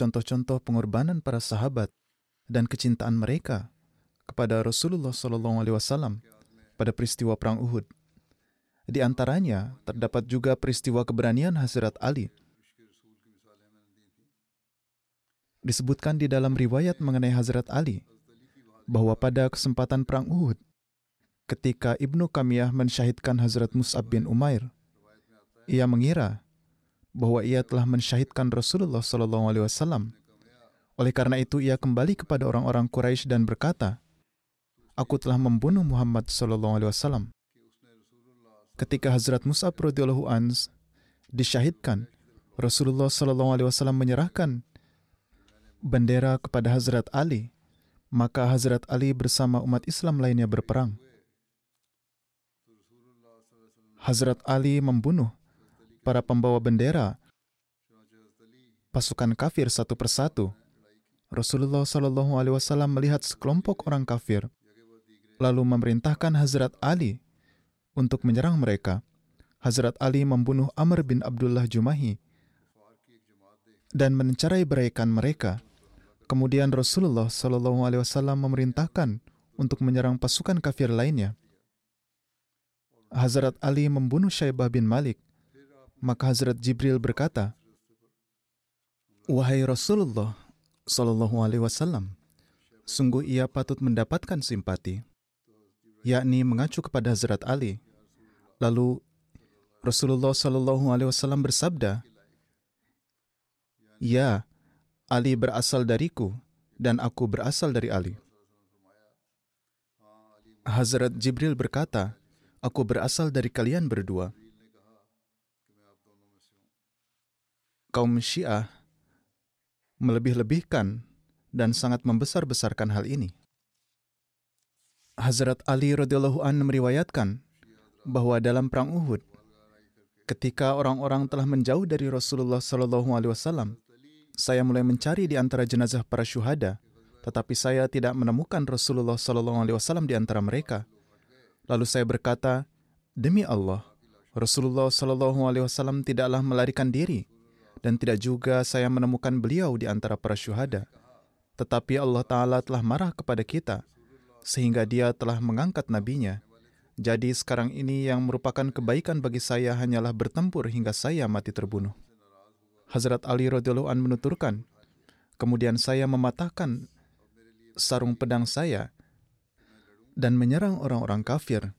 contoh-contoh pengorbanan para sahabat dan kecintaan mereka kepada Rasulullah Shallallahu Alaihi Wasallam pada peristiwa perang Uhud. Di antaranya terdapat juga peristiwa keberanian Hazrat Ali. Disebutkan di dalam riwayat mengenai Hazrat Ali bahwa pada kesempatan perang Uhud, ketika Ibnu Kamiyah mensyahidkan Hazrat Mus'ab bin Umair, ia mengira bahwa ia telah mensyahidkan Rasulullah Shallallahu Alaihi Wasallam. Oleh karena itu, ia kembali kepada orang-orang Quraisy dan berkata, "Aku telah membunuh Muhammad Shallallahu Alaihi Wasallam." Ketika Hazrat Mus'ab radhiyallahu an disyahidkan, Rasulullah Shallallahu Alaihi Wasallam menyerahkan bendera kepada Hazrat Ali, maka Hazrat Ali bersama umat Islam lainnya berperang. Hazrat Ali membunuh para pembawa bendera pasukan kafir satu persatu. Rasulullah Shallallahu Alaihi Wasallam melihat sekelompok orang kafir, lalu memerintahkan Hazrat Ali untuk menyerang mereka. Hazrat Ali membunuh Amr bin Abdullah Jumahi dan mencerai beraikan mereka. Kemudian Rasulullah Shallallahu Alaihi Wasallam memerintahkan untuk menyerang pasukan kafir lainnya. Hazrat Ali membunuh Syaibah bin Malik. Maka Hazrat Jibril berkata, Wahai Rasulullah Shallallahu Alaihi Wasallam, sungguh ia patut mendapatkan simpati, yakni mengacu kepada Hazrat Ali. Lalu Rasulullah Shallallahu Alaihi Wasallam bersabda, Ya, Ali berasal dariku dan aku berasal dari Ali. Hazrat Jibril berkata, Aku berasal dari kalian berdua. Kaum Syiah melebih-lebihkan dan sangat membesar-besarkan hal ini. Hazrat Ali radhiyallahu an meriwayatkan bahwa dalam perang Uhud, ketika orang-orang telah menjauh dari Rasulullah Shallallahu Alaihi Wasallam, saya mulai mencari di antara jenazah para syuhada, tetapi saya tidak menemukan Rasulullah Shallallahu Alaihi Wasallam di antara mereka. Lalu saya berkata, demi Allah, Rasulullah Shallallahu Alaihi Wasallam tidaklah melarikan diri, dan tidak juga saya menemukan beliau di antara para syuhada. Tetapi Allah Ta'ala telah marah kepada kita, sehingga dia telah mengangkat nabinya. Jadi sekarang ini yang merupakan kebaikan bagi saya hanyalah bertempur hingga saya mati terbunuh. Hazrat Ali radhiyallahu an menuturkan, kemudian saya mematahkan sarung pedang saya dan menyerang orang-orang kafir.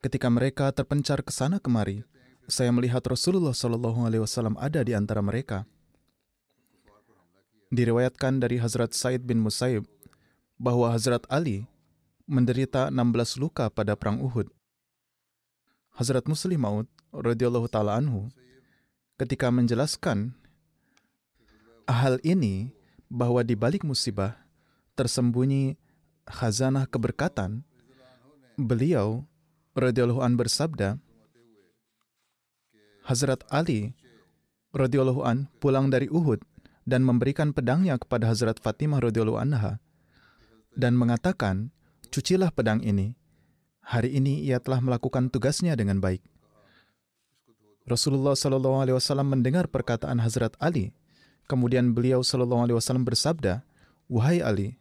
Ketika mereka terpencar ke sana kemari, saya melihat Rasulullah Shallallahu Alaihi Wasallam ada di antara mereka. Diriwayatkan dari Hazrat Said bin Musaib bahwa Hazrat Ali menderita 16 luka pada perang Uhud. Hazrat Muslim Maud radhiyallahu taala anhu ketika menjelaskan hal ini bahwa di balik musibah tersembunyi khazanah keberkatan, beliau radhiyallahu an bersabda, Hazrat Ali radhiyallahu an pulang dari Uhud dan memberikan pedangnya kepada Hazrat Fatimah radhiyallahu anha dan mengatakan, "Cucilah pedang ini. Hari ini ia telah melakukan tugasnya dengan baik." Rasulullah Shallallahu Alaihi Wasallam mendengar perkataan Hazrat Ali. Kemudian beliau Shallallahu Alaihi Wasallam bersabda, Wahai Ali,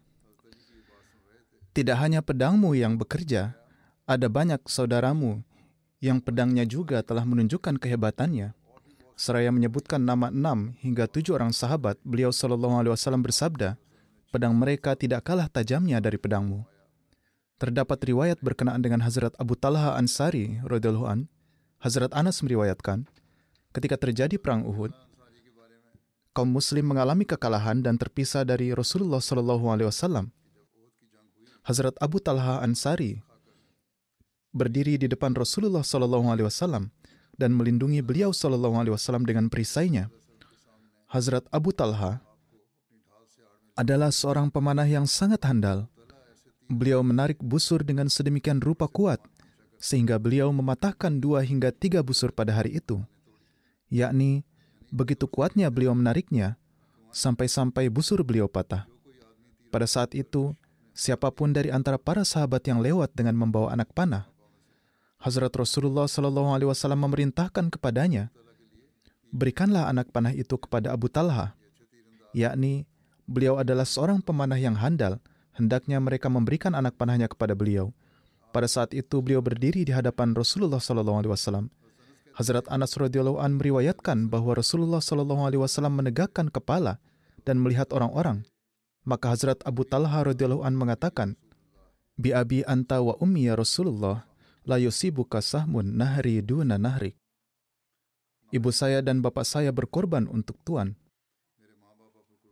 tidak hanya pedangmu yang bekerja, ada banyak saudaramu yang pedangnya juga telah menunjukkan kehebatannya. Seraya menyebutkan nama enam hingga tujuh orang sahabat, beliau Shallallahu Alaihi Wasallam bersabda, pedang mereka tidak kalah tajamnya dari pedangmu. Terdapat riwayat berkenaan dengan Hazrat Abu Talha Ansari radhiyallahu an. Hazrat Anas meriwayatkan, ketika terjadi perang Uhud, kaum muslim mengalami kekalahan dan terpisah dari Rasulullah Shallallahu alaihi wasallam. Hazrat Abu Talha Ansari berdiri di depan Rasulullah Shallallahu alaihi wasallam dan melindungi beliau Shallallahu alaihi wasallam dengan perisainya. Hazrat Abu Talha adalah seorang pemanah yang sangat handal Beliau menarik busur dengan sedemikian rupa kuat, sehingga beliau mematahkan dua hingga tiga busur pada hari itu. Yakni, begitu kuatnya beliau menariknya, sampai-sampai busur beliau patah. Pada saat itu, siapa pun dari antara para sahabat yang lewat dengan membawa anak panah, Hazrat Rasulullah Shallallahu Alaihi Wasallam memerintahkan kepadanya, berikanlah anak panah itu kepada Abu Talha, yakni beliau adalah seorang pemanah yang handal hendaknya mereka memberikan anak panahnya kepada beliau. Pada saat itu beliau berdiri di hadapan Rasulullah Sallallahu Alaihi Wasallam. Hazrat Anas radhiyallahu an meriwayatkan bahwa Rasulullah Sallallahu Alaihi Wasallam menegakkan kepala dan melihat orang-orang. Maka Hazrat Abu Talha radhiyallahu an mengatakan, Bi abi anta wa ummi ya Rasulullah, la yusibuka sahmun nahri duna nahrik. Ibu saya dan bapak saya berkorban untuk Tuhan.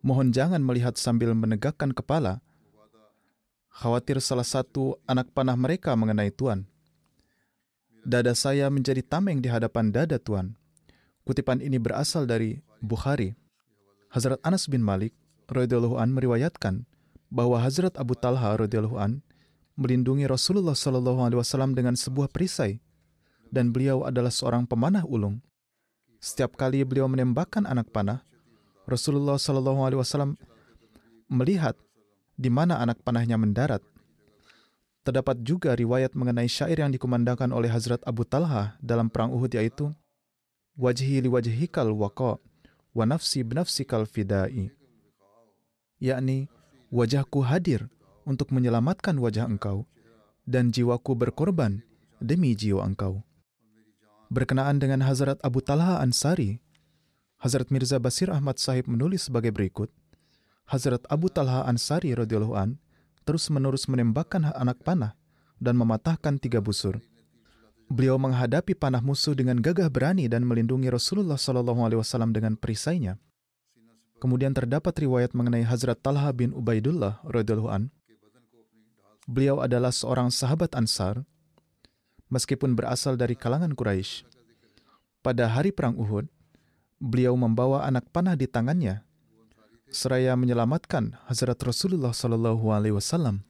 Mohon jangan melihat sambil menegakkan kepala, khawatir salah satu anak panah mereka mengenai Tuan. Dada saya menjadi tameng di hadapan dada Tuan. Kutipan ini berasal dari Bukhari. Hazrat Anas bin Malik an meriwayatkan bahwa Hazrat Abu Talha an melindungi Rasulullah Shallallahu alaihi wasallam dengan sebuah perisai dan beliau adalah seorang pemanah ulung. Setiap kali beliau menembakkan anak panah, Rasulullah Shallallahu alaihi wasallam melihat di mana anak panahnya mendarat. Terdapat juga riwayat mengenai syair yang dikumandangkan oleh Hazrat Abu Talha dalam perang Uhud yaitu Wajhi li wajhikal waqa wa nafsi binafsikal fidai yakni wajahku hadir untuk menyelamatkan wajah engkau dan jiwaku berkorban demi jiwa engkau. Berkenaan dengan Hazrat Abu Talha Ansari, Hazrat Mirza Basir Ahmad Sahib menulis sebagai berikut, Hazrat Abu Talha Ansari radhiyallahu an terus-menerus menembakkan anak panah dan mematahkan tiga busur. Beliau menghadapi panah musuh dengan gagah berani dan melindungi Rasulullah Shallallahu Alaihi Wasallam dengan perisainya. Kemudian terdapat riwayat mengenai Hazrat Talha bin Ubaidullah radhiyallahu an. Beliau adalah seorang sahabat Ansar, meskipun berasal dari kalangan Quraisy. Pada hari perang Uhud, beliau membawa anak panah di tangannya seraya menyelamatkan Hazrat Rasulullah Sallallahu Alaihi Wasallam.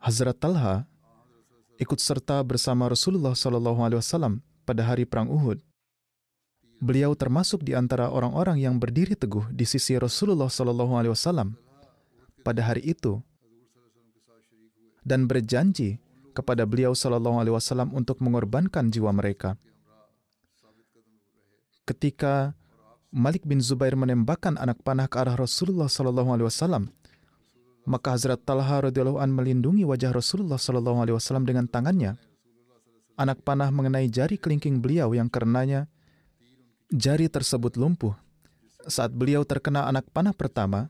Hazrat Talha ikut serta bersama Rasulullah Sallallahu Alaihi Wasallam pada hari perang Uhud. Beliau termasuk di antara orang-orang yang berdiri teguh di sisi Rasulullah Sallallahu Alaihi Wasallam pada hari itu dan berjanji kepada beliau Sallallahu Alaihi Wasallam untuk mengorbankan jiwa mereka. Ketika Malik bin Zubair menembakkan anak panah ke arah Rasulullah Sallallahu Alaihi Wasallam. Maka Hazrat Talha radhiyallahu an melindungi wajah Rasulullah Sallallahu Alaihi Wasallam dengan tangannya. Anak panah mengenai jari kelingking beliau yang karenanya jari tersebut lumpuh. Saat beliau terkena anak panah pertama,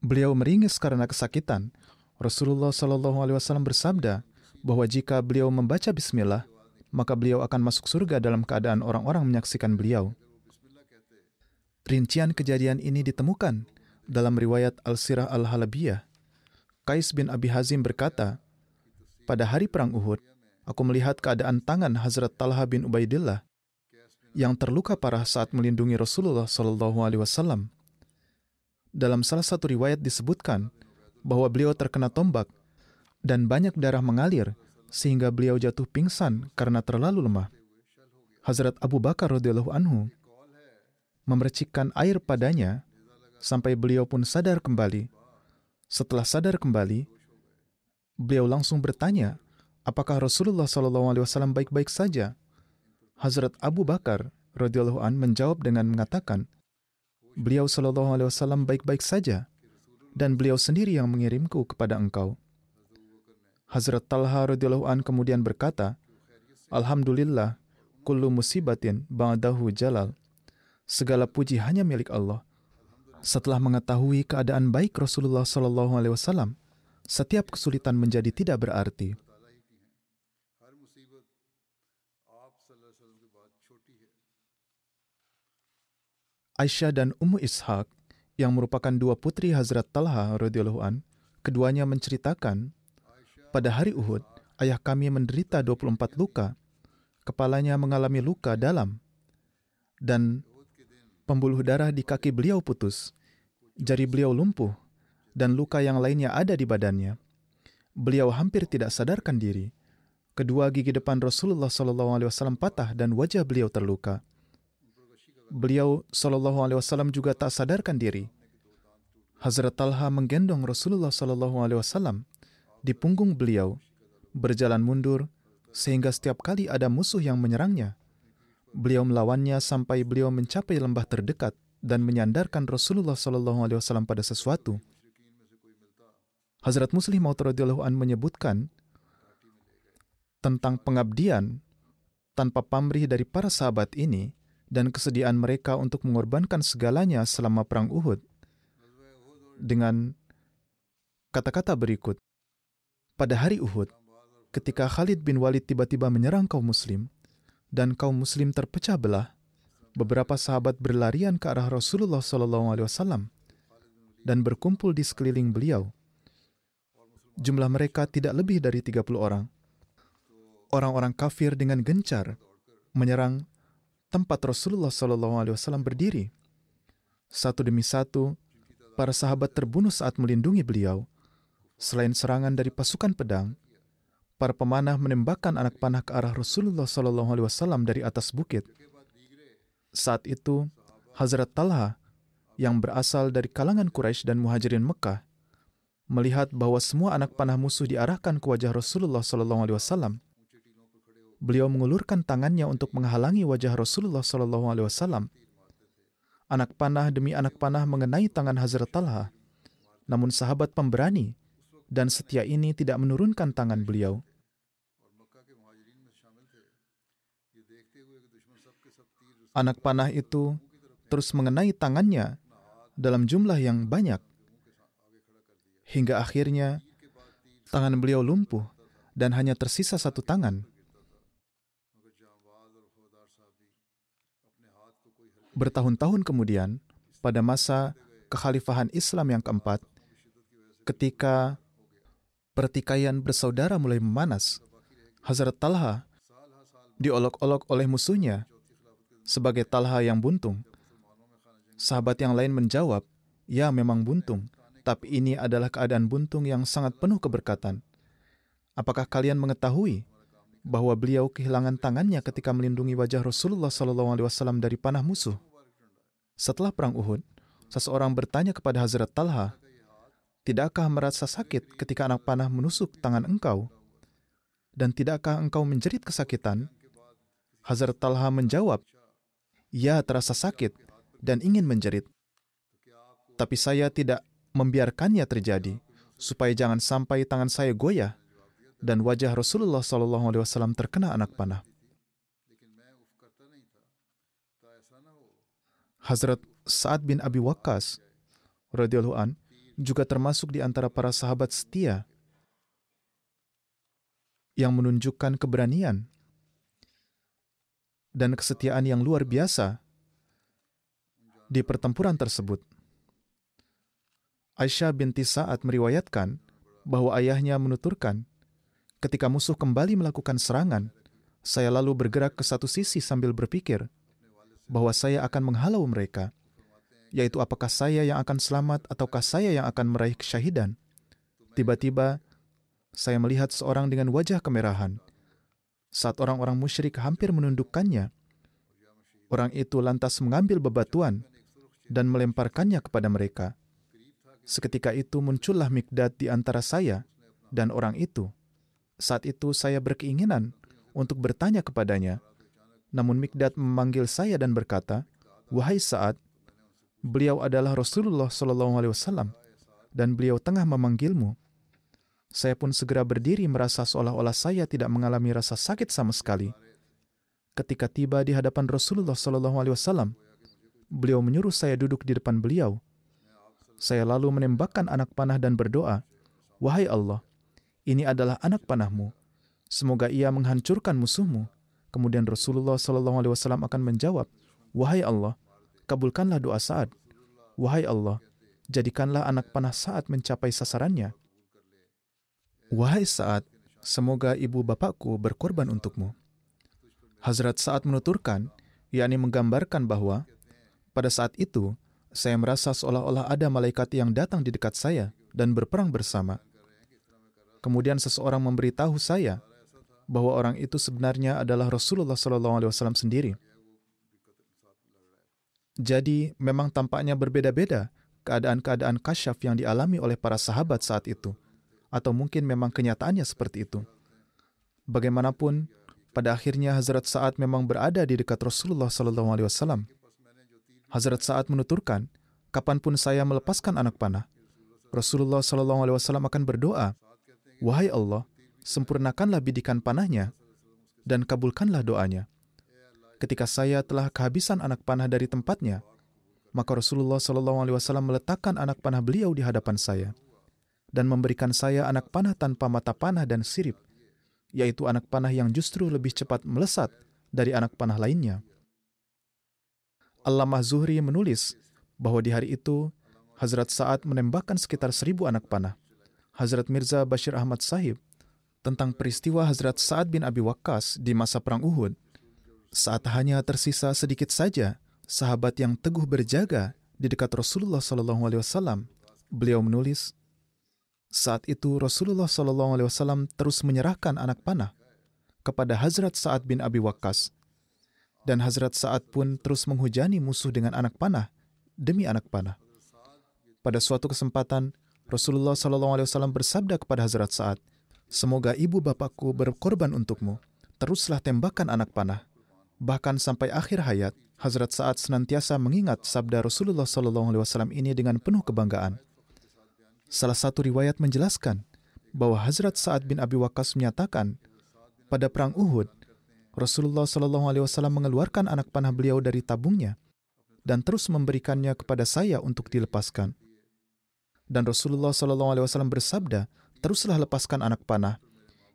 beliau meringis karena kesakitan. Rasulullah Sallallahu Alaihi Wasallam bersabda bahwa jika beliau membaca Bismillah, maka beliau akan masuk surga dalam keadaan orang-orang menyaksikan beliau. Rincian kejadian ini ditemukan dalam riwayat Al-Sirah Al-Halabiyah. Kais bin Abi Hazim berkata, Pada hari Perang Uhud, aku melihat keadaan tangan Hazrat Talha bin Ubaidillah yang terluka parah saat melindungi Rasulullah Shallallahu Alaihi Wasallam. Dalam salah satu riwayat disebutkan bahwa beliau terkena tombak dan banyak darah mengalir sehingga beliau jatuh pingsan karena terlalu lemah. Hazrat Abu Bakar radhiyallahu anhu memercikkan air padanya sampai beliau pun sadar kembali. Setelah sadar kembali, beliau langsung bertanya, apakah Rasulullah SAW baik-baik saja? Hazrat Abu Bakar radhiyallahu an menjawab dengan mengatakan, beliau Shallallahu Alaihi Wasallam baik-baik saja, dan beliau sendiri yang mengirimku kepada engkau. Hazrat Talha radhiyallahu an kemudian berkata, Alhamdulillah, kullu musibatin ba'dahu jalal. Segala puji hanya milik Allah. Setelah mengetahui keadaan baik Rasulullah Shallallahu Alaihi Wasallam, setiap kesulitan menjadi tidak berarti. Aisyah dan Ummu Ishaq yang merupakan dua putri Hazrat Talha radhiyallahu an, keduanya menceritakan, pada hari Uhud, ayah kami menderita 24 luka. Kepalanya mengalami luka dalam dan pembuluh darah di kaki beliau putus. Jari beliau lumpuh dan luka yang lainnya ada di badannya. Beliau hampir tidak sadarkan diri. Kedua gigi depan Rasulullah SAW patah dan wajah beliau terluka beliau Shallallahu Alaihi Wasallam juga tak sadarkan diri. Hazrat Talha menggendong Rasulullah Shallallahu Alaihi Wasallam di punggung beliau, berjalan mundur sehingga setiap kali ada musuh yang menyerangnya, beliau melawannya sampai beliau mencapai lembah terdekat dan menyandarkan Rasulullah Shallallahu Alaihi Wasallam pada sesuatu. Hazrat Muslim Maud an menyebutkan tentang pengabdian tanpa pamrih dari para sahabat ini dan kesediaan mereka untuk mengorbankan segalanya selama Perang Uhud dengan kata-kata berikut. Pada hari Uhud, ketika Khalid bin Walid tiba-tiba menyerang kaum muslim dan kaum muslim terpecah belah, beberapa sahabat berlarian ke arah Rasulullah SAW dan berkumpul di sekeliling beliau. Jumlah mereka tidak lebih dari 30 orang. Orang-orang kafir dengan gencar menyerang tempat Rasulullah Shallallahu Alaihi Wasallam berdiri. Satu demi satu, para sahabat terbunuh saat melindungi beliau. Selain serangan dari pasukan pedang, para pemanah menembakkan anak panah ke arah Rasulullah Shallallahu Alaihi Wasallam dari atas bukit. Saat itu, Hazrat Talha yang berasal dari kalangan Quraisy dan Muhajirin Mekah melihat bahwa semua anak panah musuh diarahkan ke wajah Rasulullah Shallallahu Alaihi Wasallam beliau mengulurkan tangannya untuk menghalangi wajah Rasulullah Shallallahu Alaihi Wasallam. Anak panah demi anak panah mengenai tangan Hazrat Talha. Namun sahabat pemberani dan setia ini tidak menurunkan tangan beliau. Anak panah itu terus mengenai tangannya dalam jumlah yang banyak. Hingga akhirnya tangan beliau lumpuh dan hanya tersisa satu tangan. Bertahun-tahun kemudian, pada masa kekhalifahan Islam yang keempat, ketika pertikaian bersaudara mulai memanas, Hazrat Talha diolok-olok oleh musuhnya sebagai Talha yang buntung. Sahabat yang lain menjawab, ya memang buntung, tapi ini adalah keadaan buntung yang sangat penuh keberkatan. Apakah kalian mengetahui bahwa beliau kehilangan tangannya ketika melindungi wajah Rasulullah SAW dari panah musuh. Setelah perang Uhud, seseorang bertanya kepada Hazrat Talha, "Tidakkah merasa sakit ketika anak panah menusuk tangan engkau? Dan tidakkah engkau menjerit kesakitan?" Hazrat Talha menjawab, "Ya, terasa sakit dan ingin menjerit. Tapi saya tidak membiarkannya terjadi, supaya jangan sampai tangan saya goyah dan wajah Rasulullah SAW terkena anak panah. Hazrat Sa'ad bin Abi Waqqas radhiyallahu an juga termasuk di antara para sahabat setia yang menunjukkan keberanian dan kesetiaan yang luar biasa di pertempuran tersebut. Aisyah binti Sa'ad meriwayatkan bahwa ayahnya menuturkan Ketika musuh kembali melakukan serangan, saya lalu bergerak ke satu sisi sambil berpikir bahwa saya akan menghalau mereka, yaitu apakah saya yang akan selamat ataukah saya yang akan meraih kesyahidan. Tiba-tiba, saya melihat seorang dengan wajah kemerahan. Saat orang-orang musyrik hampir menundukkannya, orang itu lantas mengambil bebatuan dan melemparkannya kepada mereka. Seketika itu muncullah Mikdad di antara saya dan orang itu. Saat itu saya berkeinginan untuk bertanya kepadanya, Namun Mikdad memanggil saya dan berkata, Wahai saat, beliau adalah Rasulullah Shallallahu Alaihi Wasallam dan beliau tengah memanggilmu. Saya pun segera berdiri merasa seolah-olah saya tidak mengalami rasa sakit sama sekali. Ketika tiba di hadapan Rasulullah Shallallahu Alaihi Wasallam, beliau menyuruh saya duduk di depan beliau. Saya lalu menembakkan anak panah dan berdoa, Wahai Allah, ini adalah anak panahmu. Semoga ia menghancurkan musuhmu. Kemudian Rasulullah Shallallahu Alaihi Wasallam akan menjawab, Wahai Allah, kabulkanlah doa saat. Wahai Allah, jadikanlah anak panah saat mencapai sasarannya. Wahai saat, semoga ibu bapakku berkorban untukmu. Hazrat Saat menuturkan, yakni menggambarkan bahwa pada saat itu saya merasa seolah-olah ada malaikat yang datang di dekat saya dan berperang bersama. Kemudian seseorang memberitahu saya bahwa orang itu sebenarnya adalah Rasulullah SAW sendiri. Jadi, memang tampaknya berbeda-beda keadaan-keadaan kasyaf yang dialami oleh para sahabat saat itu, atau mungkin memang kenyataannya seperti itu. Bagaimanapun, pada akhirnya Hazrat Sa'ad memang berada di dekat Rasulullah SAW. Hazrat Sa'ad menuturkan, kapan pun saya melepaskan anak panah, Rasulullah SAW akan berdoa, Wahai Allah, sempurnakanlah bidikan panahnya dan kabulkanlah doanya. Ketika saya telah kehabisan anak panah dari tempatnya, maka Rasulullah SAW meletakkan anak panah beliau di hadapan saya dan memberikan saya anak panah tanpa mata panah dan sirip yaitu anak panah yang justru lebih cepat melesat dari anak panah lainnya. Allamah Zuhri menulis bahwa di hari itu Hazrat Sa'ad menembakkan sekitar seribu anak panah. Hazrat Mirza Bashir Ahmad Sahib tentang peristiwa Hazrat Sa'ad bin Abi Waqqas di masa Perang Uhud. Saat hanya tersisa sedikit saja sahabat yang teguh berjaga di dekat Rasulullah SAW, beliau menulis, saat itu Rasulullah SAW terus menyerahkan anak panah kepada Hazrat Sa'ad bin Abi Waqqas. Dan Hazrat Sa'ad pun terus menghujani musuh dengan anak panah demi anak panah. Pada suatu kesempatan, Rasulullah SAW bersabda kepada Hazrat Sa'ad, Semoga ibu bapakku berkorban untukmu. Teruslah tembakan anak panah. Bahkan sampai akhir hayat, Hazrat Sa'ad senantiasa mengingat sabda Rasulullah SAW ini dengan penuh kebanggaan. Salah satu riwayat menjelaskan bahwa Hazrat Sa'ad bin Abi Waqqas menyatakan pada perang Uhud, Rasulullah Shallallahu Alaihi Wasallam mengeluarkan anak panah beliau dari tabungnya dan terus memberikannya kepada saya untuk dilepaskan. Dan Rasulullah Shallallahu Alaihi Wasallam bersabda, teruslah lepaskan anak panah.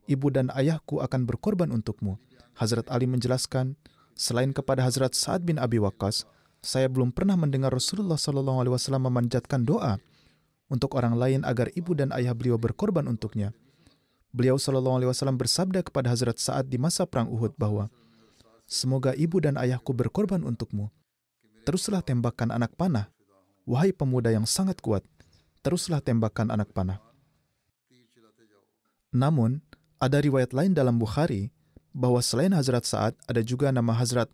Ibu dan ayahku akan berkorban untukmu. Hazrat Ali menjelaskan, selain kepada Hazrat Sa'ad bin Abi Waqqas, saya belum pernah mendengar Rasulullah Shallallahu Alaihi Wasallam memanjatkan doa untuk orang lain agar ibu dan ayah beliau berkorban untuknya. Beliau Shallallahu Alaihi Wasallam bersabda kepada Hazrat Saad di masa perang Uhud bahwa, Semoga ibu dan ayahku berkorban untukmu. Teruslah tembakan anak panah, wahai pemuda yang sangat kuat. Teruslah tembakan anak panah. Namun, ada riwayat lain dalam Bukhari bahwa selain Hazrat Sa'ad ada juga nama Hazrat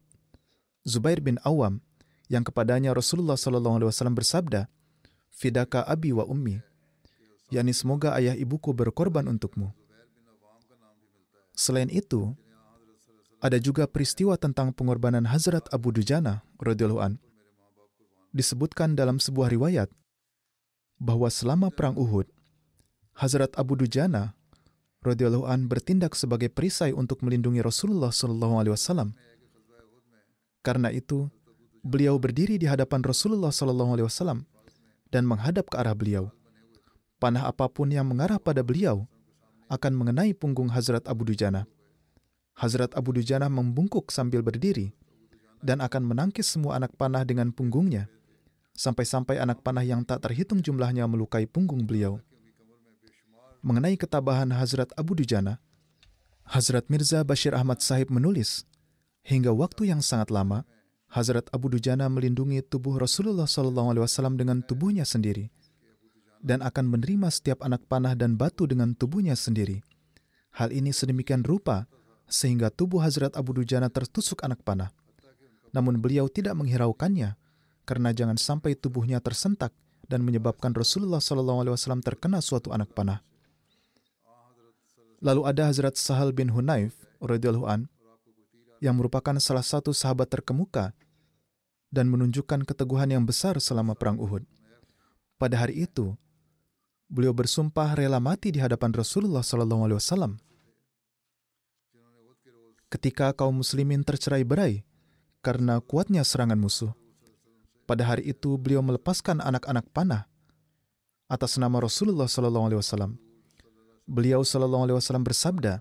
Zubair bin Awam yang kepadanya Rasulullah SAW bersabda, fidaka abi wa ummi, yakni semoga ayah ibuku berkorban untukmu. Selain itu, ada juga peristiwa tentang pengorbanan Hazrat Abu Dujana radhiyallahu an. Disebutkan dalam sebuah riwayat bahwa selama perang Uhud, Hazrat Abu Dujana radhiyallahu an bertindak sebagai perisai untuk melindungi Rasulullah sallallahu alaihi wasallam. Karena itu, beliau berdiri di hadapan Rasulullah sallallahu alaihi wasallam dan menghadap ke arah beliau. Panah apa pun yang mengarah pada beliau akan mengenai punggung Hazrat Abu Dujana. Hazrat Abu Dujana membungkuk sambil berdiri dan akan menangkis semua anak panah dengan punggungnya, sampai-sampai anak panah yang tak terhitung jumlahnya melukai punggung beliau. Mengenai ketabahan Hazrat Abu Dujana, Hazrat Mirza Bashir Ahmad Sahib menulis, hingga waktu yang sangat lama, Hazrat Abu Dujana melindungi tubuh Rasulullah SAW dengan tubuhnya sendiri dan akan menerima setiap anak panah dan batu dengan tubuhnya sendiri. Hal ini sedemikian rupa sehingga tubuh Hazrat Abu Dujana tertusuk anak panah. Namun beliau tidak menghiraukannya karena jangan sampai tubuhnya tersentak dan menyebabkan Rasulullah SAW terkena suatu anak panah. Lalu ada Hazrat Sahal bin Hunayf radhiyallahu an yang merupakan salah satu sahabat terkemuka dan menunjukkan keteguhan yang besar selama Perang Uhud. Pada hari itu, beliau bersumpah rela mati di hadapan Rasulullah SAW. Ketika kaum muslimin tercerai berai karena kuatnya serangan musuh, pada hari itu beliau melepaskan anak-anak panah atas nama Rasulullah SAW. Beliau SAW bersabda,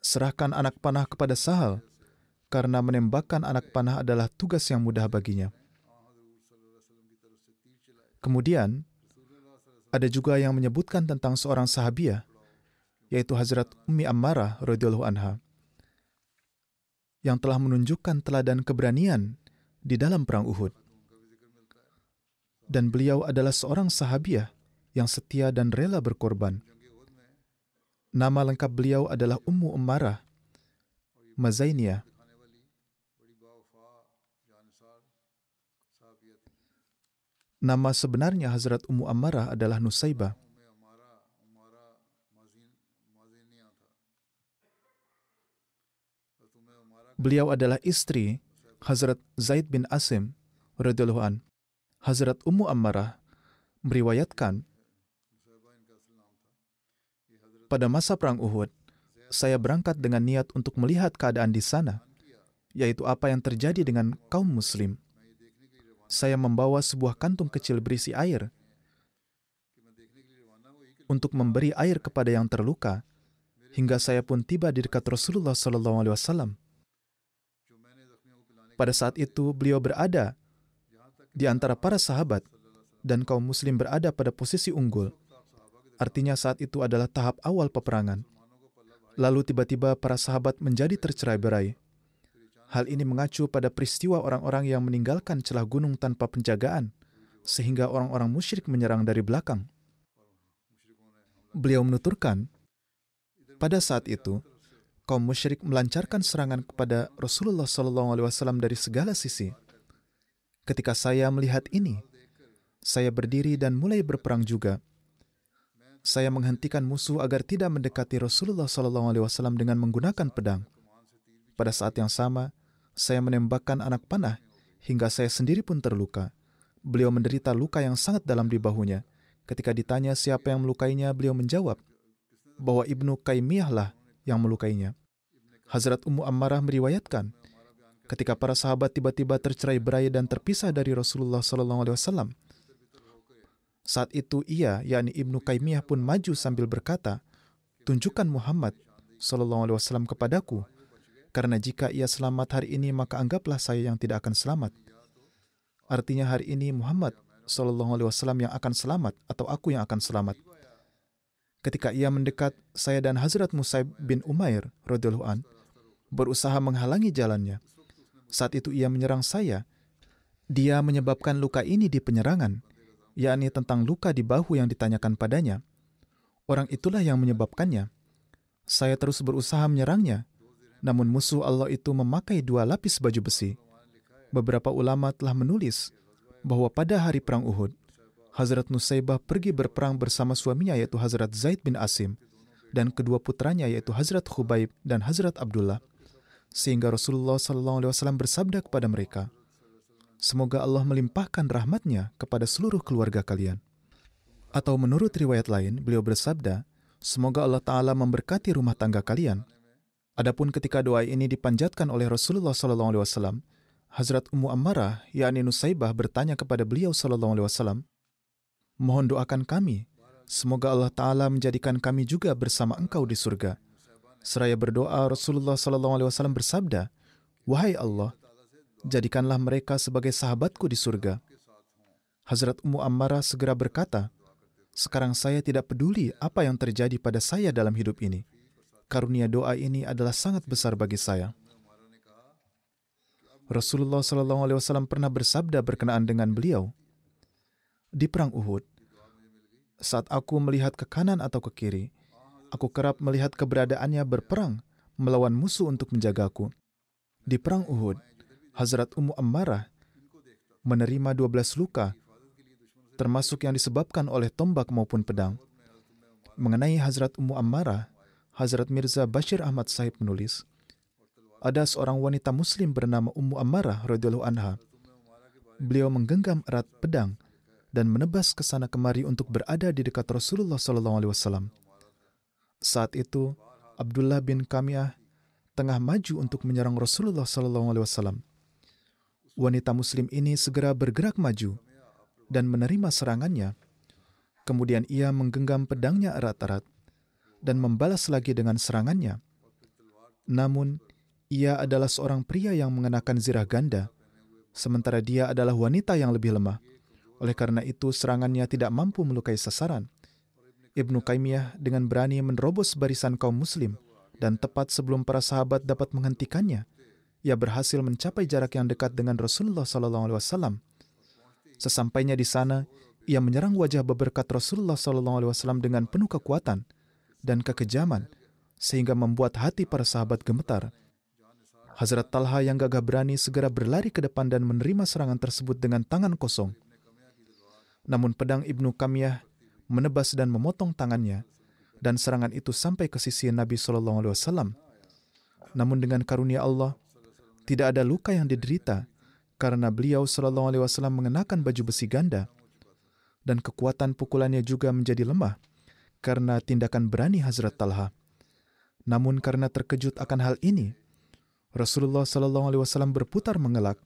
serahkan anak panah kepada Sahal, karena menembakkan anak panah adalah tugas yang mudah baginya. Kemudian, ada juga yang menyebutkan tentang seorang sahabiah, yaitu Hazrat Ummi Ammarah radhiyallahu anha, yang telah menunjukkan teladan keberanian di dalam perang Uhud. Dan beliau adalah seorang sahabiah yang setia dan rela berkorban. Nama lengkap beliau adalah Ummu Ummarah Mazainiyah. Nama sebenarnya Hazrat Ummu Ammarah adalah Nusaibah. Beliau adalah istri Hazrat Zaid bin Asim radhiyallahu an. Hazrat Ummu Ammarah meriwayatkan pada masa Perang Uhud, saya berangkat dengan niat untuk melihat keadaan di sana, yaitu apa yang terjadi dengan kaum Muslim. Saya membawa sebuah kantung kecil berisi air untuk memberi air kepada yang terluka, hingga saya pun tiba di dekat Rasulullah SAW. Pada saat itu, beliau berada di antara para sahabat, dan kaum Muslim berada pada posisi unggul. Artinya saat itu adalah tahap awal peperangan. Lalu tiba-tiba para sahabat menjadi tercerai-berai. Hal ini mengacu pada peristiwa orang-orang yang meninggalkan celah gunung tanpa penjagaan, sehingga orang-orang musyrik menyerang dari belakang. Beliau menuturkan, pada saat itu, kaum musyrik melancarkan serangan kepada Rasulullah SAW dari segala sisi. Ketika saya melihat ini, saya berdiri dan mulai berperang juga saya menghentikan musuh agar tidak mendekati Rasulullah SAW dengan menggunakan pedang. Pada saat yang sama, saya menembakkan anak panah hingga saya sendiri pun terluka. Beliau menderita luka yang sangat dalam di bahunya. Ketika ditanya siapa yang melukainya, beliau menjawab bahwa Ibnu Kaimiyah lah yang melukainya. Hazrat Ummu Ammarah meriwayatkan, ketika para sahabat tiba-tiba tercerai berai dan terpisah dari Rasulullah SAW, saat itu ia, yakni Ibnu Kaimiyah pun maju sambil berkata, Tunjukkan Muhammad Wasallam kepadaku, karena jika ia selamat hari ini, maka anggaplah saya yang tidak akan selamat. Artinya hari ini Muhammad Wasallam yang akan selamat atau aku yang akan selamat. Ketika ia mendekat, saya dan Hazrat Musaib bin Umair radhiyallahu berusaha menghalangi jalannya. Saat itu ia menyerang saya. Dia menyebabkan luka ini di penyerangan yakni tentang luka di bahu yang ditanyakan padanya. Orang itulah yang menyebabkannya. Saya terus berusaha menyerangnya, namun musuh Allah itu memakai dua lapis baju besi. Beberapa ulama telah menulis bahwa pada hari Perang Uhud, Hazrat Nusaibah pergi berperang bersama suaminya yaitu Hazrat Zaid bin Asim dan kedua putranya yaitu Hazrat Khubaib dan Hazrat Abdullah. Sehingga Rasulullah SAW bersabda kepada mereka, Semoga Allah melimpahkan rahmatnya kepada seluruh keluarga kalian. Atau menurut riwayat lain, beliau bersabda, Semoga Allah Ta'ala memberkati rumah tangga kalian. Adapun ketika doa ini dipanjatkan oleh Rasulullah SAW, Hazrat Ummu Ammarah, yakni Nusaibah bertanya kepada beliau SAW, Mohon doakan kami, semoga Allah Ta'ala menjadikan kami juga bersama engkau di surga. Seraya berdoa, Rasulullah SAW bersabda, Wahai Allah, jadikanlah mereka sebagai sahabatku di surga. Hazrat Ummu Ammarah segera berkata, sekarang saya tidak peduli apa yang terjadi pada saya dalam hidup ini. Karunia doa ini adalah sangat besar bagi saya. Rasulullah SAW pernah bersabda berkenaan dengan beliau, di perang Uhud, saat aku melihat ke kanan atau ke kiri, aku kerap melihat keberadaannya berperang melawan musuh untuk menjagaku. Di perang Uhud, Hazrat Ummu Ammarah menerima 12 luka, termasuk yang disebabkan oleh tombak maupun pedang. Mengenai Hazrat Ummu Ammarah, Hazrat Mirza Bashir Ahmad Sahib menulis, ada seorang wanita muslim bernama Ummu Ammarah radhiyallahu anha. Beliau menggenggam erat pedang dan menebas ke sana kemari untuk berada di dekat Rasulullah sallallahu alaihi wasallam. Saat itu, Abdullah bin Kamiah tengah maju untuk menyerang Rasulullah wasallam. Wanita muslim ini segera bergerak maju dan menerima serangannya. Kemudian ia menggenggam pedangnya erat-erat dan membalas lagi dengan serangannya. Namun, ia adalah seorang pria yang mengenakan zirah ganda, sementara dia adalah wanita yang lebih lemah. Oleh karena itu, serangannya tidak mampu melukai sasaran. Ibnu Kaimiyah dengan berani menerobos barisan kaum muslim dan tepat sebelum para sahabat dapat menghentikannya, ia berhasil mencapai jarak yang dekat dengan Rasulullah SAW. Sesampainya di sana, ia menyerang wajah beberkat Rasulullah SAW dengan penuh kekuatan dan kekejaman, sehingga membuat hati para sahabat gemetar. Hazrat Talha yang gagah berani segera berlari ke depan dan menerima serangan tersebut dengan tangan kosong. Namun pedang Ibnu Kamiyah menebas dan memotong tangannya, dan serangan itu sampai ke sisi Nabi Shallallahu Alaihi Wasallam. Namun dengan karunia Allah, tidak ada luka yang diderita karena beliau Shallallahu Alaihi Wasallam mengenakan baju besi ganda, dan kekuatan pukulannya juga menjadi lemah karena tindakan berani Hazrat Talha. Namun karena terkejut akan hal ini, Rasulullah Shallallahu Alaihi Wasallam berputar mengelak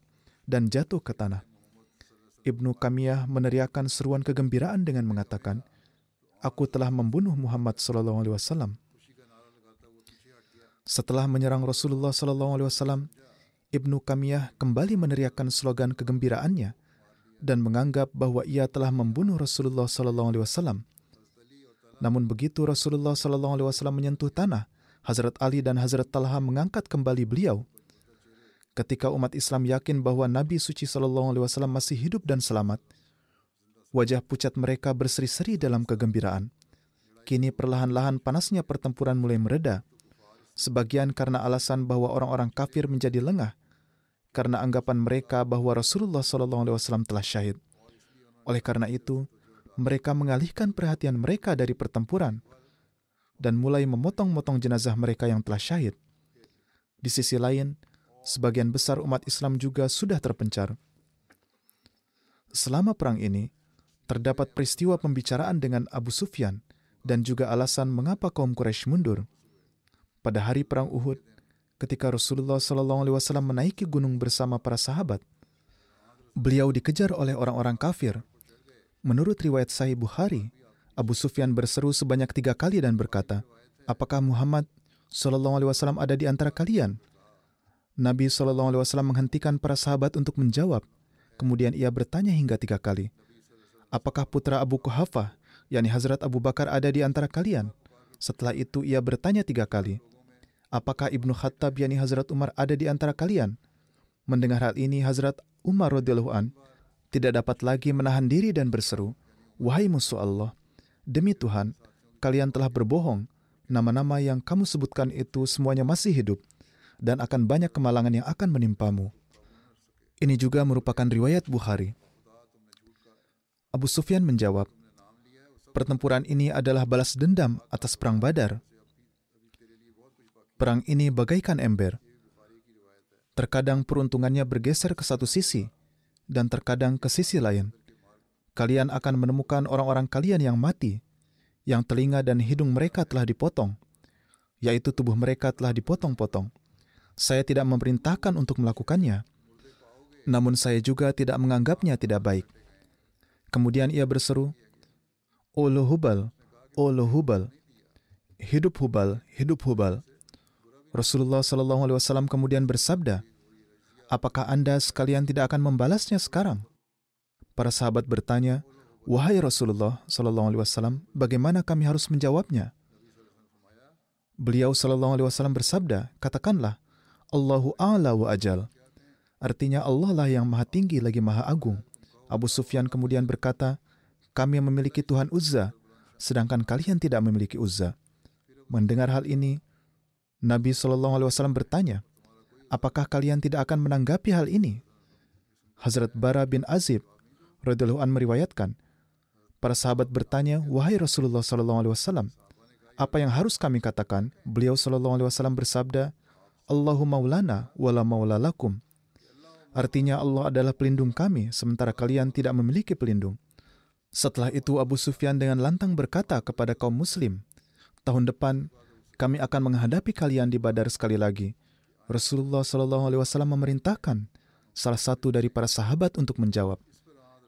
dan jatuh ke tanah. Ibnu Kamiyah meneriakkan seruan kegembiraan dengan mengatakan, "Aku telah membunuh Muhammad Shallallahu Alaihi Wasallam." Setelah menyerang Rasulullah Shallallahu Alaihi Wasallam, Ibnu Kamiyah kembali meneriakkan slogan kegembiraannya dan menganggap bahwa ia telah membunuh Rasulullah Shallallahu Alaihi Wasallam. Namun begitu Rasulullah Sallallahu Alaihi Wasallam menyentuh tanah, Hazrat Ali dan Hazrat Talha mengangkat kembali beliau. Ketika umat Islam yakin bahwa Nabi suci Sallallahu Alaihi Wasallam masih hidup dan selamat, wajah pucat mereka berseri-seri dalam kegembiraan. Kini perlahan-lahan panasnya pertempuran mulai mereda. Sebagian karena alasan bahwa orang-orang kafir menjadi lengah karena anggapan mereka bahwa Rasulullah Wasallam telah syahid. Oleh karena itu, mereka mengalihkan perhatian mereka dari pertempuran dan mulai memotong-motong jenazah mereka yang telah syahid. Di sisi lain, sebagian besar umat Islam juga sudah terpencar. Selama perang ini, terdapat peristiwa pembicaraan dengan Abu Sufyan dan juga alasan mengapa kaum Quraisy mundur. Pada hari perang Uhud, ketika Rasulullah SAW menaiki gunung bersama para sahabat, beliau dikejar oleh orang-orang kafir Menurut riwayat Sahih Bukhari, Abu Sufyan berseru sebanyak tiga kali dan berkata, Apakah Muhammad Sallallahu Alaihi Wasallam ada di antara kalian? Nabi Sallallahu Alaihi Wasallam menghentikan para sahabat untuk menjawab. Kemudian ia bertanya hingga tiga kali, Apakah putra Abu Kuhafah, yakni Hazrat Abu Bakar ada di antara kalian? Setelah itu ia bertanya tiga kali, Apakah Ibnu Khattab yakni Hazrat Umar ada di antara kalian? Mendengar hal ini, Hazrat Umar radhiyallahu an tidak dapat lagi menahan diri dan berseru, Wahai musuh Allah, demi Tuhan, kalian telah berbohong. Nama-nama yang kamu sebutkan itu semuanya masih hidup, dan akan banyak kemalangan yang akan menimpamu. Ini juga merupakan riwayat Bukhari. Abu Sufyan menjawab, Pertempuran ini adalah balas dendam atas perang Badar. Perang ini bagaikan ember. Terkadang peruntungannya bergeser ke satu sisi, dan terkadang ke sisi lain. Kalian akan menemukan orang-orang kalian yang mati, yang telinga dan hidung mereka telah dipotong, yaitu tubuh mereka telah dipotong-potong. Saya tidak memerintahkan untuk melakukannya, namun saya juga tidak menganggapnya tidak baik. Kemudian ia berseru, O Hubal, O Hubal, hidup Hubal, hidup Hubal. Rasulullah Shallallahu Alaihi Wasallam kemudian bersabda, apakah Anda sekalian tidak akan membalasnya sekarang? Para sahabat bertanya, Wahai Rasulullah Sallallahu Alaihi Wasallam, bagaimana kami harus menjawabnya? Beliau Sallallahu Alaihi Wasallam bersabda, katakanlah, Allahu A'la wa Ajal. Artinya Allah lah yang maha tinggi lagi maha agung. Abu Sufyan kemudian berkata, kami memiliki Tuhan Uzza, sedangkan kalian tidak memiliki Uzza. Mendengar hal ini, Nabi Shallallahu Alaihi Wasallam bertanya, apakah kalian tidak akan menanggapi hal ini? Hazrat Bara bin Azib radhiyallahu an meriwayatkan, para sahabat bertanya, "Wahai Rasulullah sallallahu alaihi wasallam, apa yang harus kami katakan?" Beliau sallallahu alaihi wasallam bersabda, Allahu maulana wala maula lakum. Artinya Allah adalah pelindung kami, sementara kalian tidak memiliki pelindung. Setelah itu Abu Sufyan dengan lantang berkata kepada kaum muslim, tahun depan kami akan menghadapi kalian di Badar sekali lagi. Rasulullah Shallallahu Alaihi Wasallam memerintahkan salah satu dari para sahabat untuk menjawab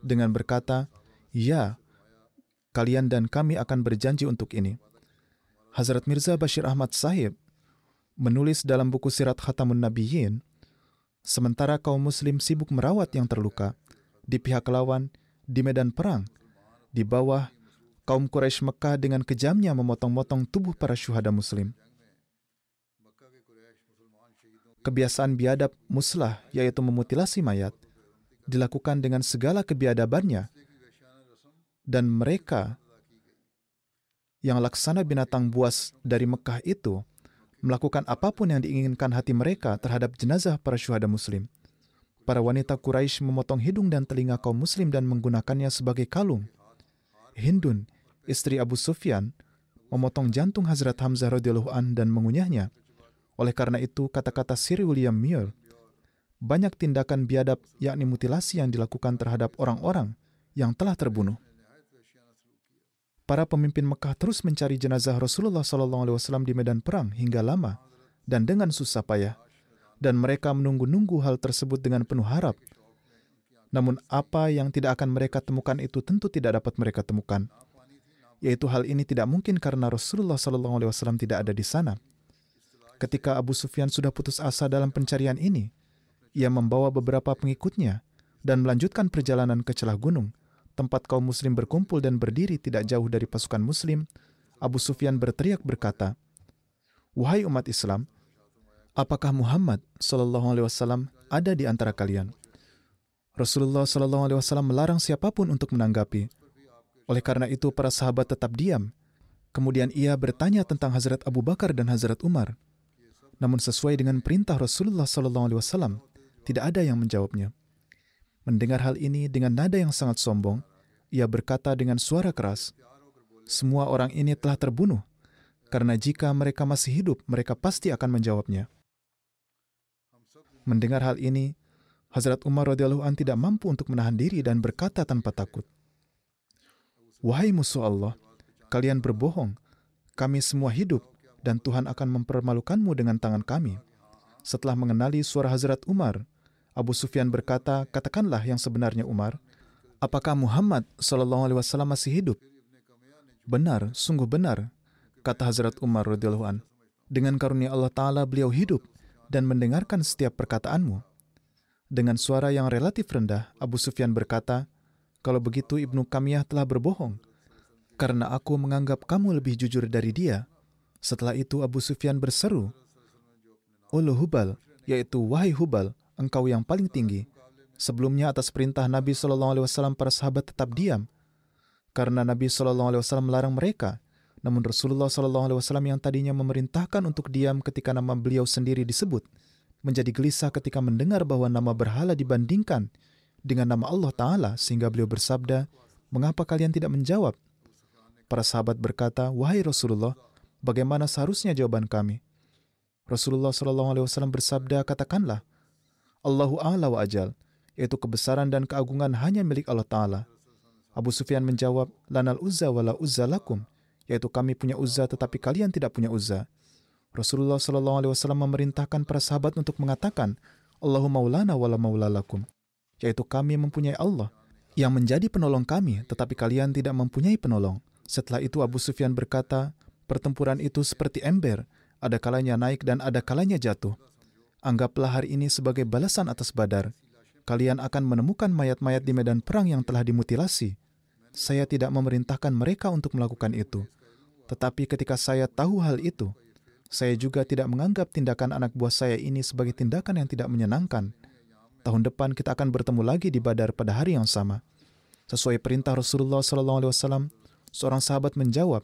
dengan berkata, "Ya, kalian dan kami akan berjanji untuk ini." Hazrat Mirza Bashir Ahmad Sahib menulis dalam buku Sirat Khatamun Nabiyyin, sementara kaum muslim sibuk merawat yang terluka. Di pihak lawan di medan perang, di bawah kaum Quraisy Mekah dengan kejamnya memotong-motong tubuh para syuhada muslim. Kebiasaan biadab muslah, yaitu memutilasi mayat, dilakukan dengan segala kebiadabannya, dan mereka yang laksana binatang buas dari Mekah itu melakukan apa pun yang diinginkan hati mereka terhadap jenazah para syuhada muslim. Para wanita Quraisy memotong hidung dan telinga kaum muslim dan menggunakannya sebagai kalung. Hindun, istri Abu Sufyan, memotong jantung Hazrat Hamzah radhiyallahu an dan mengunyahnya. Oleh karena itu, kata-kata Sir William Muir, banyak tindakan biadab yakni mutilasi yang dilakukan terhadap orang-orang yang telah terbunuh para pemimpin Mekah terus mencari jenazah Rasulullah SAW di medan perang hingga lama dan dengan susah payah. Dan mereka menunggu-nunggu hal tersebut dengan penuh harap. Namun apa yang tidak akan mereka temukan itu tentu tidak dapat mereka temukan. Yaitu hal ini tidak mungkin karena Rasulullah SAW tidak ada di sana. Ketika Abu Sufyan sudah putus asa dalam pencarian ini, ia membawa beberapa pengikutnya dan melanjutkan perjalanan ke celah gunung tempat kaum muslim berkumpul dan berdiri tidak jauh dari pasukan muslim, Abu Sufyan berteriak berkata, "Wahai umat Islam, apakah Muhammad sallallahu alaihi wasallam ada di antara kalian?" Rasulullah sallallahu alaihi wasallam melarang siapa pun untuk menanggapi. Oleh karena itu para sahabat tetap diam. Kemudian ia bertanya tentang Hazrat Abu Bakar dan Hazrat Umar. Namun sesuai dengan perintah Rasulullah sallallahu alaihi wasallam, tidak ada yang menjawabnya. Mendengar hal ini dengan nada yang sangat sombong, ia berkata dengan suara keras, "Semua orang ini telah terbunuh, karena jika mereka masih hidup, mereka pasti akan menjawabnya." Mendengar hal ini, Hazrat Umar radhiyallahu an tidak mampu untuk menahan diri dan berkata tanpa takut, "Wahai musuh Allah, kalian berbohong. Kami semua hidup dan Tuhan akan mempermalukanmu dengan tangan kami." Setelah mengenali suara Hazrat Umar, Abu Sufyan berkata, katakanlah yang sebenarnya Umar, apakah Muhammad Shallallahu Alaihi Wasallam masih hidup? Benar, sungguh benar, kata Hazrat Umar radhiyallahu an. Dengan karunia Allah Taala beliau hidup dan mendengarkan setiap perkataanmu. Dengan suara yang relatif rendah, Abu Sufyan berkata, kalau begitu Ibnu Kamiyah telah berbohong, karena aku menganggap kamu lebih jujur dari dia. Setelah itu Abu Sufyan berseru, Ulu Hubal, yaitu wahai Hubal, engkau yang paling tinggi. Sebelumnya atas perintah Nabi Shallallahu Alaihi Wasallam para sahabat tetap diam karena Nabi Shallallahu Alaihi Wasallam melarang mereka. Namun Rasulullah Shallallahu Alaihi Wasallam yang tadinya memerintahkan untuk diam ketika nama beliau sendiri disebut menjadi gelisah ketika mendengar bahwa nama berhala dibandingkan dengan nama Allah Taala sehingga beliau bersabda, mengapa kalian tidak menjawab? Para sahabat berkata, wahai Rasulullah, bagaimana seharusnya jawaban kami? Rasulullah Shallallahu Alaihi Wasallam bersabda, katakanlah, Allahu A'la wa ajal, yaitu kebesaran dan keagungan hanya milik Allah Ta'ala. Abu Sufyan menjawab, Lanal uzza wala uzza lakum, yaitu kami punya uzza tetapi kalian tidak punya uzza. Rasulullah Shallallahu Alaihi Wasallam memerintahkan para sahabat untuk mengatakan, Allahu maulana wala maula lakum, yaitu kami mempunyai Allah yang menjadi penolong kami, tetapi kalian tidak mempunyai penolong. Setelah itu Abu Sufyan berkata, pertempuran itu seperti ember, ada kalanya naik dan ada kalanya jatuh. Anggaplah hari ini sebagai balasan atas Badar. Kalian akan menemukan mayat-mayat di medan perang yang telah dimutilasi. Saya tidak memerintahkan mereka untuk melakukan itu. Tetapi ketika saya tahu hal itu, saya juga tidak menganggap tindakan anak buah saya ini sebagai tindakan yang tidak menyenangkan. Tahun depan kita akan bertemu lagi di Badar pada hari yang sama. Sesuai perintah Rasulullah SAW, seorang sahabat menjawab,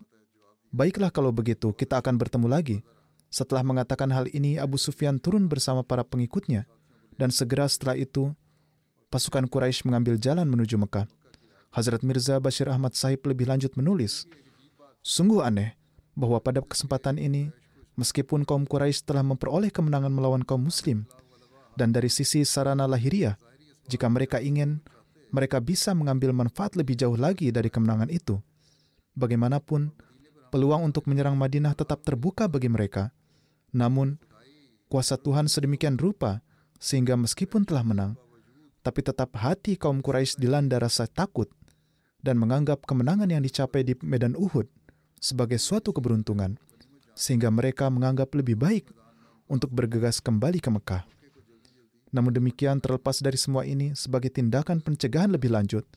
Baiklah kalau begitu, kita akan bertemu lagi. Setelah mengatakan hal ini, Abu Sufyan turun bersama para pengikutnya, dan segera setelah itu, pasukan Quraisy mengambil jalan menuju Mekah. Hazrat Mirza Bashir Ahmad Sahib lebih lanjut menulis, Sungguh aneh bahwa pada kesempatan ini, meskipun kaum Quraisy telah memperoleh kemenangan melawan kaum Muslim, dan dari sisi sarana lahiriah, jika mereka ingin, mereka bisa mengambil manfaat lebih jauh lagi dari kemenangan itu. Bagaimanapun, peluang untuk menyerang Madinah tetap terbuka bagi mereka. Namun, kuasa Tuhan sedemikian rupa sehingga meskipun telah menang, tapi tetap hati kaum Quraisy dilanda rasa takut dan menganggap kemenangan yang dicapai di medan Uhud sebagai suatu keberuntungan, sehingga mereka menganggap lebih baik untuk bergegas kembali ke Mekah. Namun demikian, terlepas dari semua ini, sebagai tindakan pencegahan lebih lanjut,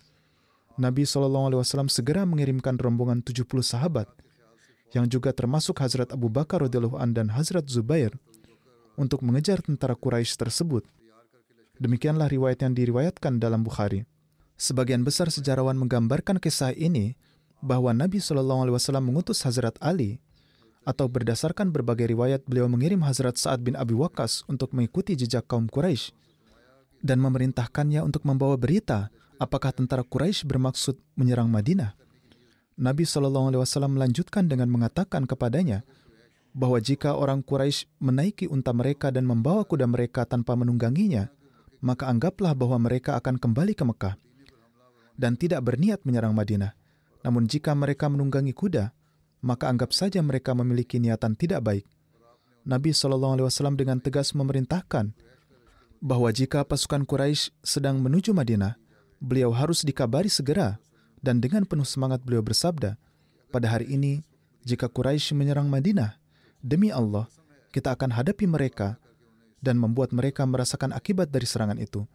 Nabi SAW segera mengirimkan rombongan 70 sahabat, yang juga termasuk Hazrat Abu Bakar radhiyallahu an dan Hazrat Zubair, untuk mengejar tentara Quraisy tersebut. Demikianlah riwayat yang diriwayatkan dalam Bukhari. Sebagian besar sejarawan menggambarkan kisah ini bahwa Nabi Shallallahu Alaihi Wasallam mengutus Hazrat Ali atau berdasarkan berbagai riwayat beliau mengirim Hazrat Sa'ad bin Abi Waqqas untuk mengikuti jejak kaum Quraisy dan memerintahkannya untuk membawa berita apakah tentara Quraisy bermaksud menyerang Madinah. Nabi Shallallahu Alaihi Wasallam melanjutkan dengan mengatakan kepadanya bahwa jika orang Quraisy menaiki unta mereka dan membawa kuda mereka tanpa menungganginya, maka anggaplah bahwa mereka akan kembali ke Mekah dan tidak berniat menyerang Madinah. Namun jika mereka menunggangi kuda, maka anggap saja mereka memiliki niatan tidak baik. Nabi SAW dengan tegas memerintahkan bahwa jika pasukan Quraisy sedang menuju Madinah, beliau harus dikabari segera dan dengan penuh semangat beliau bersabda, pada hari ini, jika Quraisy menyerang Madinah, demi Allah, kita akan hadapi mereka dan membuat mereka merasakan akibat dari serangan itu.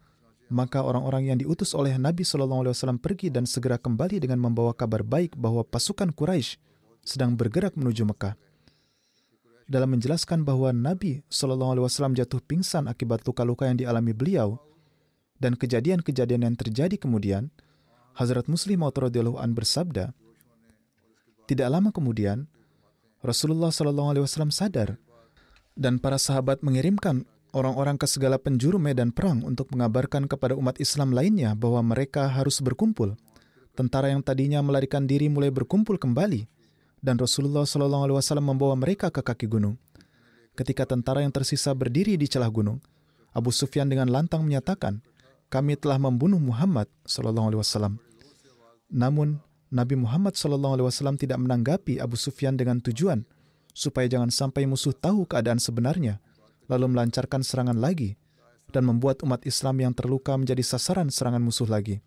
Maka orang-orang yang diutus oleh Nabi SAW pergi dan segera kembali dengan membawa kabar baik bahwa pasukan Quraisy sedang bergerak menuju Mekah. Dalam menjelaskan bahwa Nabi SAW jatuh pingsan akibat luka-luka yang dialami beliau dan kejadian-kejadian yang terjadi kemudian, Hazrat Muslim Maud an bersabda, tidak lama kemudian Rasulullah SAW sadar dan para sahabat mengirimkan orang-orang ke segala penjuru medan perang untuk mengabarkan kepada umat Islam lainnya bahwa mereka harus berkumpul. Tentara yang tadinya melarikan diri mulai berkumpul kembali, dan Rasulullah SAW membawa mereka ke kaki gunung. Ketika tentara yang tersisa berdiri di celah gunung, Abu Sufyan dengan lantang menyatakan, "Kami telah membunuh Muhammad SAW." Namun Nabi Muhammad SAW tidak menanggapi Abu Sufyan dengan tujuan supaya jangan sampai musuh tahu keadaan sebenarnya lalu melancarkan serangan lagi dan membuat umat Islam yang terluka menjadi sasaran serangan musuh lagi.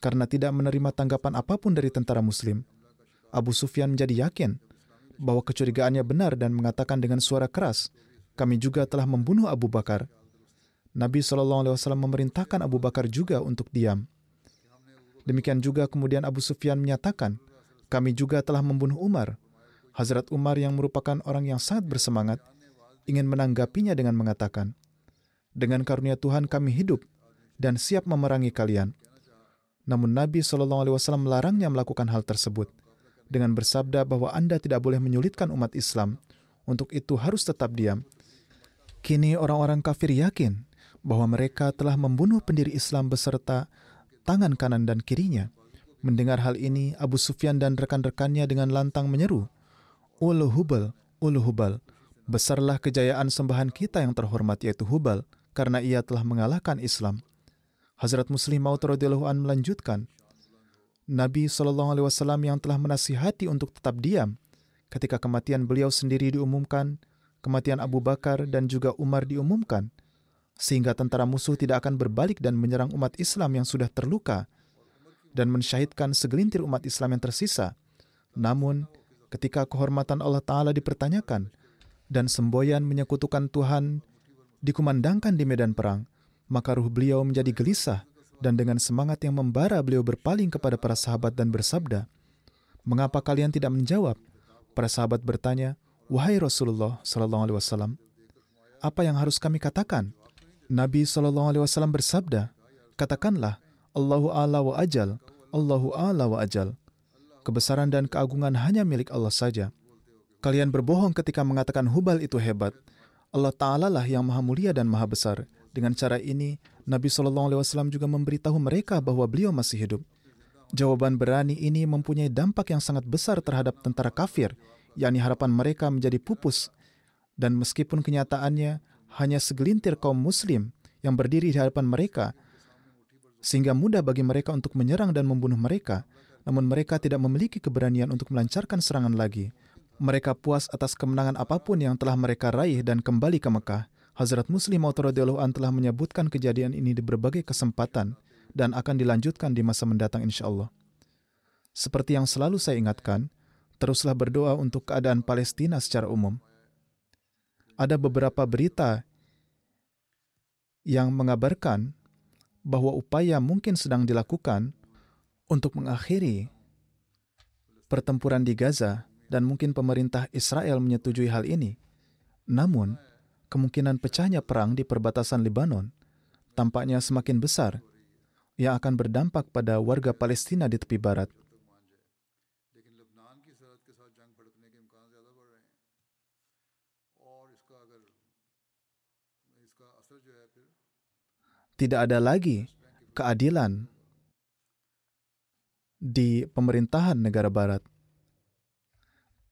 Karena tidak menerima tanggapan apa pun dari tentara Muslim, Abu Sufyan menjadi yakin bahwa kecurigaannya benar dan mengatakan dengan suara keras, "Kami juga telah membunuh Abu Bakar." Nabi SAW memerintahkan Abu Bakar juga untuk diam. Demikian juga kemudian Abu Sufyan menyatakan, "Kami juga telah membunuh Umar." Hazrat Umar yang merupakan orang yang sangat bersemangat ingin menanggapinya dengan mengatakan, "Dengan karunia Tuhan kami hidup dan siap memerangi kalian." Namun Nabi SAW melarangnya melakukan hal tersebut dengan bersabda bahwa Anda tidak boleh menyulitkan umat Islam, untuk itu harus tetap diam. Kini orang-orang kafir yakin bahwa mereka telah membunuh pendiri Islam beserta tangan kanan dan kirinya. Mendengar hal ini, Abu Sufyan dan rekan-rekannya dengan lantang menyeru, Ulu Hubal, Ulu Hubal, Besarlah kejayaan sembahan kita yang terhormat yaitu Hubal karena ia telah mengalahkan Islam. Hazrat Muslim Maud radhiyallahu an melanjutkan, Nabi wasallam yang telah menasihati untuk tetap diam ketika kematian beliau sendiri diumumkan, kematian Abu Bakar dan juga Umar diumumkan, sehingga tentara musuh tidak akan berbalik dan menyerang umat Islam yang sudah terluka dan mensyahidkan segelintir umat Islam yang tersisa. Namun, ketika kehormatan Allah Ta'ala dipertanyakan, dan semboyan menyekutukan Tuhan dikumandangkan di medan perang, maka ruh beliau menjadi gelisah dan dengan semangat yang membara beliau berpaling kepada para sahabat dan bersabda, "Mengapa kalian tidak menjawab?" Para sahabat bertanya, "Wahai Rasulullah sallallahu alaihi wasallam, apa yang harus kami katakan?" Nabi sallallahu alaihi wasallam bersabda, "Katakanlah, Allahu a'la wa ajal, Allahu a'la wa ajal." Kebesaran dan keagungan hanya milik Allah saja. Kalian berbohong ketika mengatakan Hubal itu hebat. Allah Ta'ala lah yang maha mulia dan maha besar. Dengan cara ini, Nabi SAW juga memberitahu mereka bahwa beliau masih hidup. Jawaban berani ini mempunyai dampak yang sangat besar terhadap tentara kafir yakni harapan mereka menjadi pupus, dan meskipun kenyataannya hanya segelintir kaum Muslim yang berdiri di hadapan mereka, sehingga mudah bagi mereka untuk menyerang dan membunuh mereka, namun mereka tidak memiliki keberanian untuk melancarkan serangan lagi. Mereka puas atas kemenangan apa pun yang telah mereka raih dan kembali ke Mekah. Hazrat Muslim Maud telah menyebutkan kejadian ini di berbagai kesempatan dan akan dilanjutkan di masa mendatang insya Allah. Seperti yang selalu saya ingatkan, teruslah berdoa untuk keadaan Palestina secara umum. Ada beberapa berita yang mengabarkan bahwa upaya mungkin sedang dilakukan untuk mengakhiri pertempuran di Gaza dan mungkin pemerintah Israel menyetujui hal ini. Namun, kemungkinan pecahnya perang di perbatasan Lebanon tampaknya semakin besar yang akan berdampak pada warga Palestina di tepi barat. Tidak ada lagi keadilan di pemerintahan negara barat.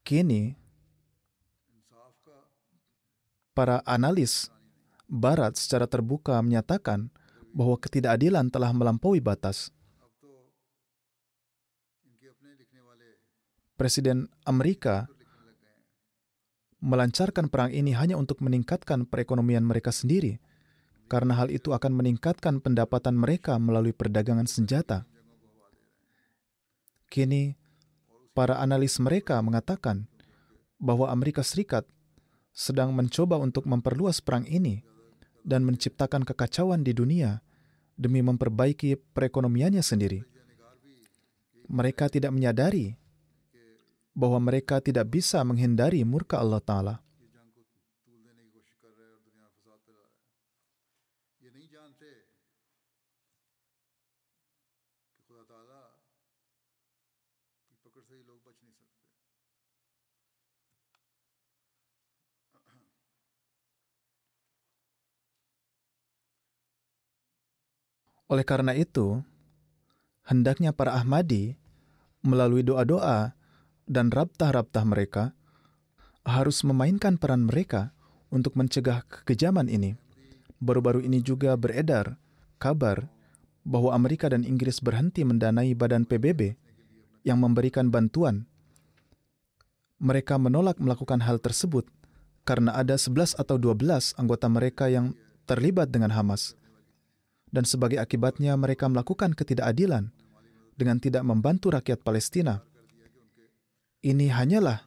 Kini, para analis barat secara terbuka menyatakan bahwa ketidakadilan telah melampaui batas. Presiden Amerika melancarkan perang ini hanya untuk meningkatkan perekonomian mereka sendiri, karena hal itu akan meningkatkan pendapatan mereka melalui perdagangan senjata. Kini, para analis mereka mengatakan bahwa Amerika Serikat sedang mencoba untuk memperluas perang ini dan menciptakan kekacauan di dunia demi memperbaiki perekonomiannya sendiri. Mereka tidak menyadari bahwa mereka tidak bisa menghindari murka Allah Ta'ala. Oleh karena itu, hendaknya para Ahmadi melalui doa-doa dan rabtah-rabtah mereka harus memainkan peran mereka untuk mencegah kekejaman ini. Baru-baru ini juga beredar kabar bahwa Amerika dan Inggris berhenti mendanai badan PBB yang memberikan bantuan. Mereka menolak melakukan hal tersebut karena ada 11 atau 12 anggota mereka yang terlibat dengan Hamas dan sebagai akibatnya mereka melakukan ketidakadilan dengan tidak membantu rakyat Palestina. Ini hanyalah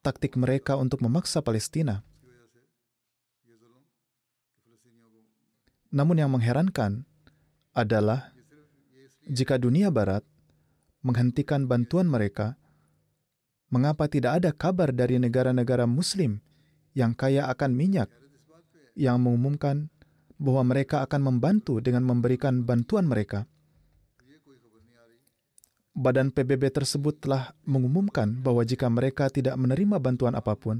taktik mereka untuk memaksa Palestina. Namun yang mengherankan adalah jika dunia barat menghentikan bantuan mereka, mengapa tidak ada kabar dari negara-negara muslim yang kaya akan minyak yang mengumumkan bahwa mereka akan membantu dengan memberikan bantuan mereka. Badan PBB tersebut telah mengumumkan bahwa jika mereka tidak menerima bantuan apa pun,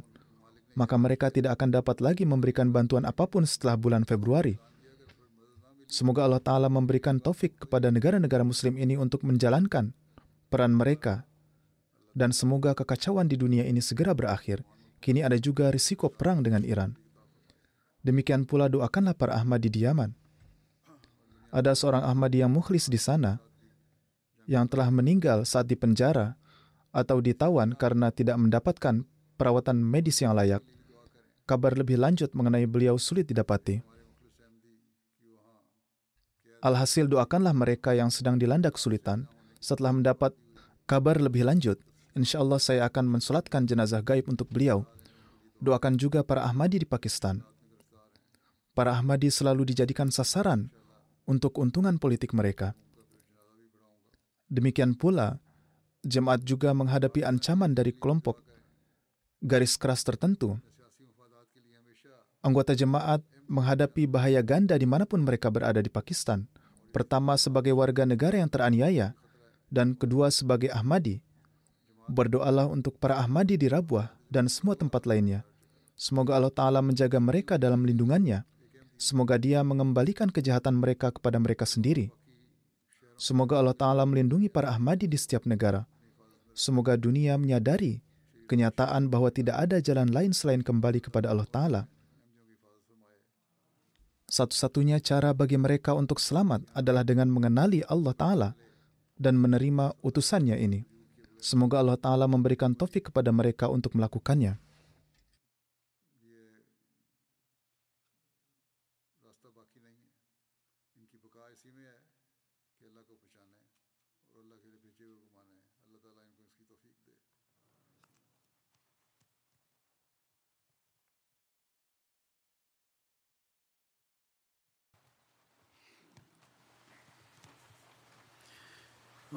maka mereka tidak akan dapat lagi memberikan bantuan apa pun setelah bulan Februari. Semoga Allah Ta'ala memberikan taufik kepada negara-negara Muslim ini untuk menjalankan peran mereka, dan semoga kekacauan di dunia ini segera berakhir. Kini ada juga risiko perang dengan Iran. Demikian pula doakanlah para Ahmadi di Yaman. Ada seorang Ahmadi yang mukhlis di sana yang telah meninggal saat di penjara atau ditawan karena tidak mendapatkan perawatan medis yang layak. Kabar lebih lanjut mengenai beliau sulit didapati. Alhasil doakanlah mereka yang sedang dilanda kesulitan setelah mendapat kabar lebih lanjut. Insya Allah saya akan mensolatkan jenazah gaib untuk beliau. Doakan juga para Ahmadi di Pakistan para Ahmadi selalu dijadikan sasaran untuk keuntungan politik mereka. Demikian pula, jemaat juga menghadapi ancaman dari kelompok garis keras tertentu. Anggota jemaat menghadapi bahaya ganda di mana pun mereka berada di Pakistan. Pertama sebagai warga negara yang teraniaya, dan kedua sebagai Ahmadi. Berdoalah untuk para Ahmadi di Rabuah dan semua tempat lainnya. Semoga Allah Ta'ala menjaga mereka dalam lindungannya Semoga Dia mengembalikan kejahatan mereka kepada mereka sendiri. Semoga Allah Ta'ala melindungi para Ahmadi di setiap negara. Semoga dunia menyadari kenyataan bahwa tidak ada jalan lain selain kembali kepada Allah Ta'ala. Satu-satunya cara bagi mereka untuk selamat adalah dengan mengenali Allah Ta'ala dan menerima utusannya ini. Semoga Allah Ta'ala memberikan taufik kepada mereka untuk melakukannya.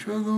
ونشهد